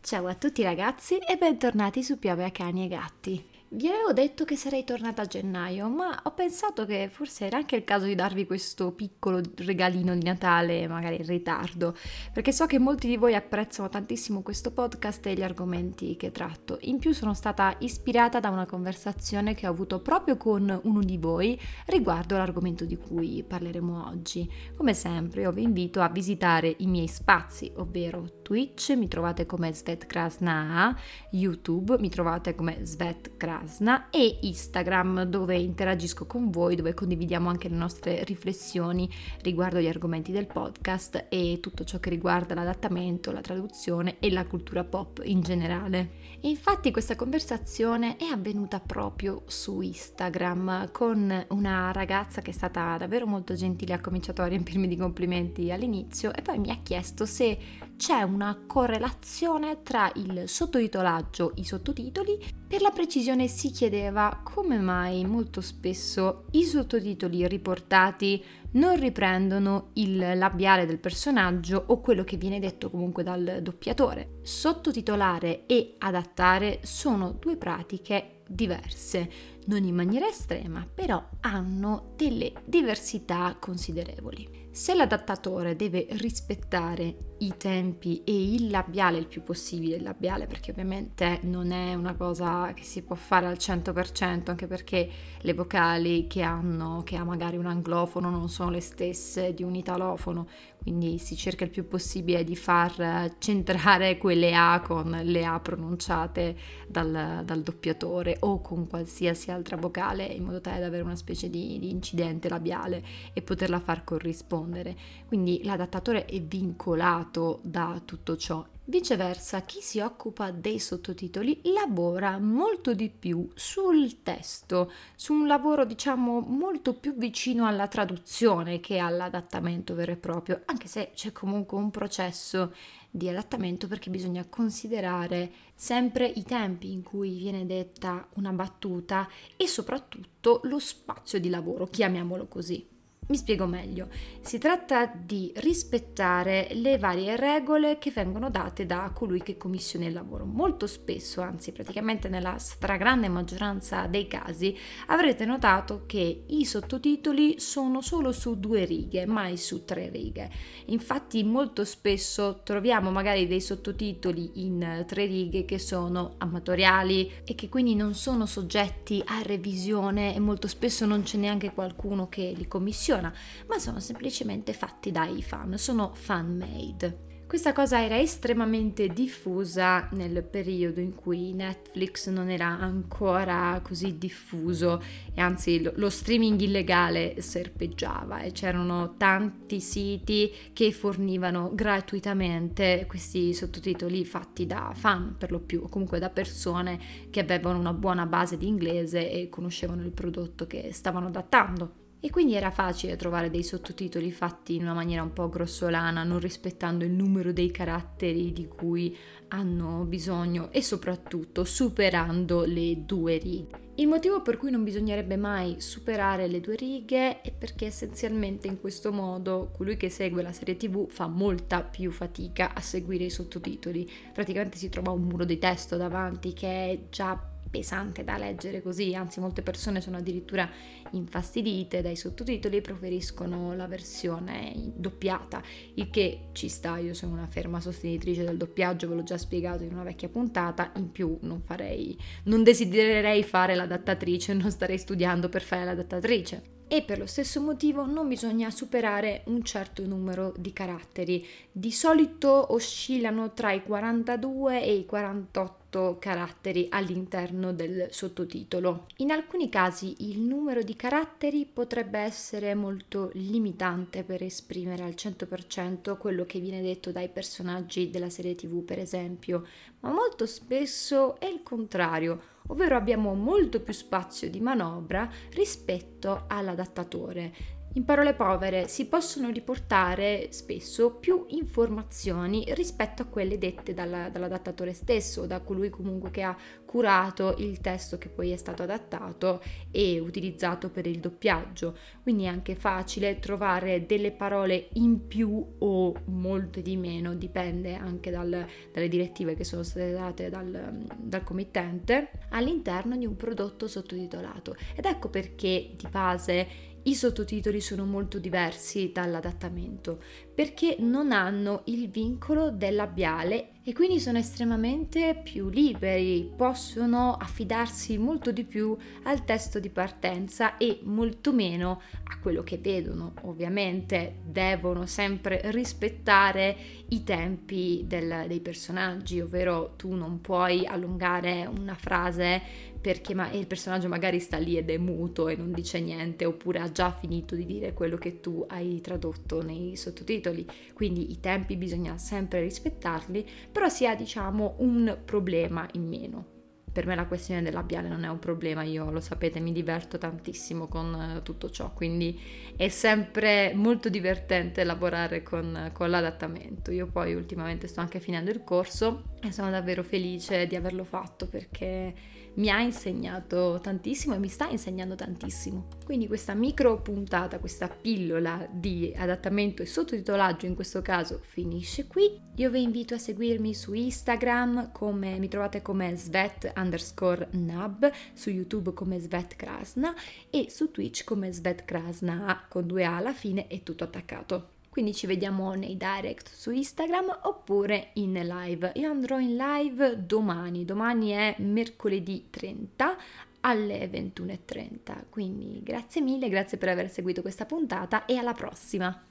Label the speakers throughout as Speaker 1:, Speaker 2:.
Speaker 1: Ciao a tutti ragazzi e bentornati su Piove a cani e gatti. Vi avevo detto che sarei tornata a gennaio, ma ho pensato che forse era anche il caso di darvi questo piccolo regalino di Natale, magari in ritardo, perché so che molti di voi apprezzano tantissimo questo podcast e gli argomenti che tratto. In più sono stata ispirata da una conversazione che ho avuto proprio con uno di voi riguardo l'argomento di cui parleremo oggi. Come sempre, io vi invito a visitare i miei spazi, ovvero Twitch, mi trovate come Svet Krasna, YouTube, mi trovate come Svet Krasna Krasna e Instagram dove interagisco con voi, dove condividiamo anche le nostre riflessioni riguardo gli argomenti del podcast e tutto ciò che riguarda l'adattamento, la traduzione e la cultura pop in generale. E infatti questa conversazione è avvenuta proprio su Instagram con una ragazza che è stata davvero molto gentile, ha cominciato a riempirmi di complimenti all'inizio e poi mi ha chiesto se c'è una correlazione tra il sottotitolaggio, i sottotitoli, per la precisione si chiedeva come mai molto spesso i sottotitoli riportati non riprendono il labiale del personaggio o quello che viene detto comunque dal doppiatore. Sottotitolare e adattare sono due pratiche diverse, non in maniera estrema, però hanno delle diversità considerevoli. Se l'adattatore deve rispettare i tempi e il labiale il più possibile, il labiale perché ovviamente non è una cosa che si può fare al 100%, anche perché le vocali che hanno, che ha magari un anglofono non sono le stesse di un italofono, quindi si cerca il più possibile di far centrare quelle A con le A pronunciate dal, dal doppiatore o con qualsiasi altra vocale in modo tale da avere una specie di, di incidente labiale e poterla far corrispondere. Quindi l'adattatore è vincolato da tutto ciò Viceversa, chi si occupa dei sottotitoli lavora molto di più sul testo, su un lavoro diciamo molto più vicino alla traduzione che all'adattamento vero e proprio, anche se c'è comunque un processo di adattamento perché bisogna considerare sempre i tempi in cui viene detta una battuta e soprattutto lo spazio di lavoro, chiamiamolo così. Mi spiego meglio. Si tratta di rispettare le varie regole che vengono date da colui che commissiona il lavoro. Molto spesso, anzi praticamente nella stragrande maggioranza dei casi, avrete notato che i sottotitoli sono solo su due righe, mai su tre righe. Infatti molto spesso troviamo magari dei sottotitoli in tre righe che sono amatoriali e che quindi non sono soggetti a revisione e molto spesso non c'è neanche qualcuno che li commissiona funziona, ma sono semplicemente fatti dai fan, sono fan made. Questa cosa era estremamente diffusa nel periodo in cui Netflix non era ancora così diffuso e anzi lo, streaming illegale serpeggiava e c'erano tanti siti che fornivano gratuitamente questi sottotitoli fatti da fan per lo più o comunque da persone che avevano una buona base di inglese e conoscevano il prodotto che stavano adattando. E quindi era facile trovare dei sottotitoli fatti in una maniera un po' grossolana, non rispettando il numero dei caratteri di cui hanno bisogno e soprattutto superando le due righe. Il motivo per cui non bisognerebbe mai superare le due righe è perché essenzialmente in questo modo colui che segue la serie tv fa molta più fatica a seguire i sottotitoli. Praticamente si trova un muro di testo davanti che è già pesante da leggere così, anzi molte persone sono addirittura infastidite dai sottotitoli e preferiscono la versione doppiata, il che ci sta, io sono una ferma sostenitrice del doppiaggio, ve l'ho già spiegato in una vecchia puntata, in più non farei, non desidererei fare l'adattatrice, non starei studiando per fare l'adattatrice e per lo stesso motivo non bisogna superare un certo numero di caratteri. Di solito oscillano tra i 42 e i 48 caratteri all'interno del sottotitolo. In alcuni casi il numero di caratteri potrebbe essere molto limitante per esprimere al 100% quello che viene detto dai personaggi della serie TV, per esempio, ma molto spesso è il contrario ovvero abbiamo molto più spazio di manovra rispetto all'adattatore. In parole povere, si possono riportare spesso più informazioni rispetto a quelle dette dalla, dall'adattatore stesso, da colui comunque che ha curato il testo che poi è stato adattato e utilizzato per il doppiaggio. Quindi è anche facile trovare delle parole in più o molte di meno, dipende anche dal, dalle direttive che sono state date dal, dal committente, all'interno di un prodotto sottotitolato. Ed ecco perché di base i sottotitoli sono molto diversi dall'adattamento perché non hanno il vincolo del labiale e quindi sono estremamente più liberi, possono affidarsi molto di più al testo di partenza e molto meno a quello che vedono. Ovviamente devono sempre rispettare i tempi del, dei personaggi, ovvero tu non puoi allungare una frase perché ma- il personaggio magari sta lì ed è muto e non dice niente oppure ha già finito di dire quello che tu hai tradotto nei sottotitoli titoli, quindi i tempi bisogna sempre rispettarli, però si ha diciamo un problema in meno. Per me la questione del labiale non è un problema, io lo sapete, mi diverto tantissimo con eh, tutto ciò, quindi è sempre molto divertente lavorare con, con l'adattamento. Io poi ultimamente sto anche finendo il corso e sono davvero felice di averlo fatto perché mi ha insegnato tantissimo e mi sta insegnando tantissimo. Quindi questa micro puntata, questa pillola di adattamento e sottotitolaggio in questo caso finisce qui. Io vi invito a seguirmi su Instagram come mi trovate come svet underscore nab, su YouTube come Svet Krasna e su Twitch come Svet Krasna con due A alla fine e tutto attaccato. Quindi ci vediamo nei direct su Instagram oppure in live. Io andrò in live domani, domani è mercoledì 30 alle 21.30. Quindi grazie mille, grazie per aver seguito questa puntata e alla prossima!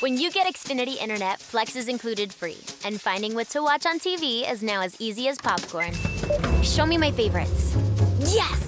Speaker 2: When you get Xfinity Internet, Flex is included free, and finding what to watch on TV is now as easy as popcorn. Show me my favorites. Yes,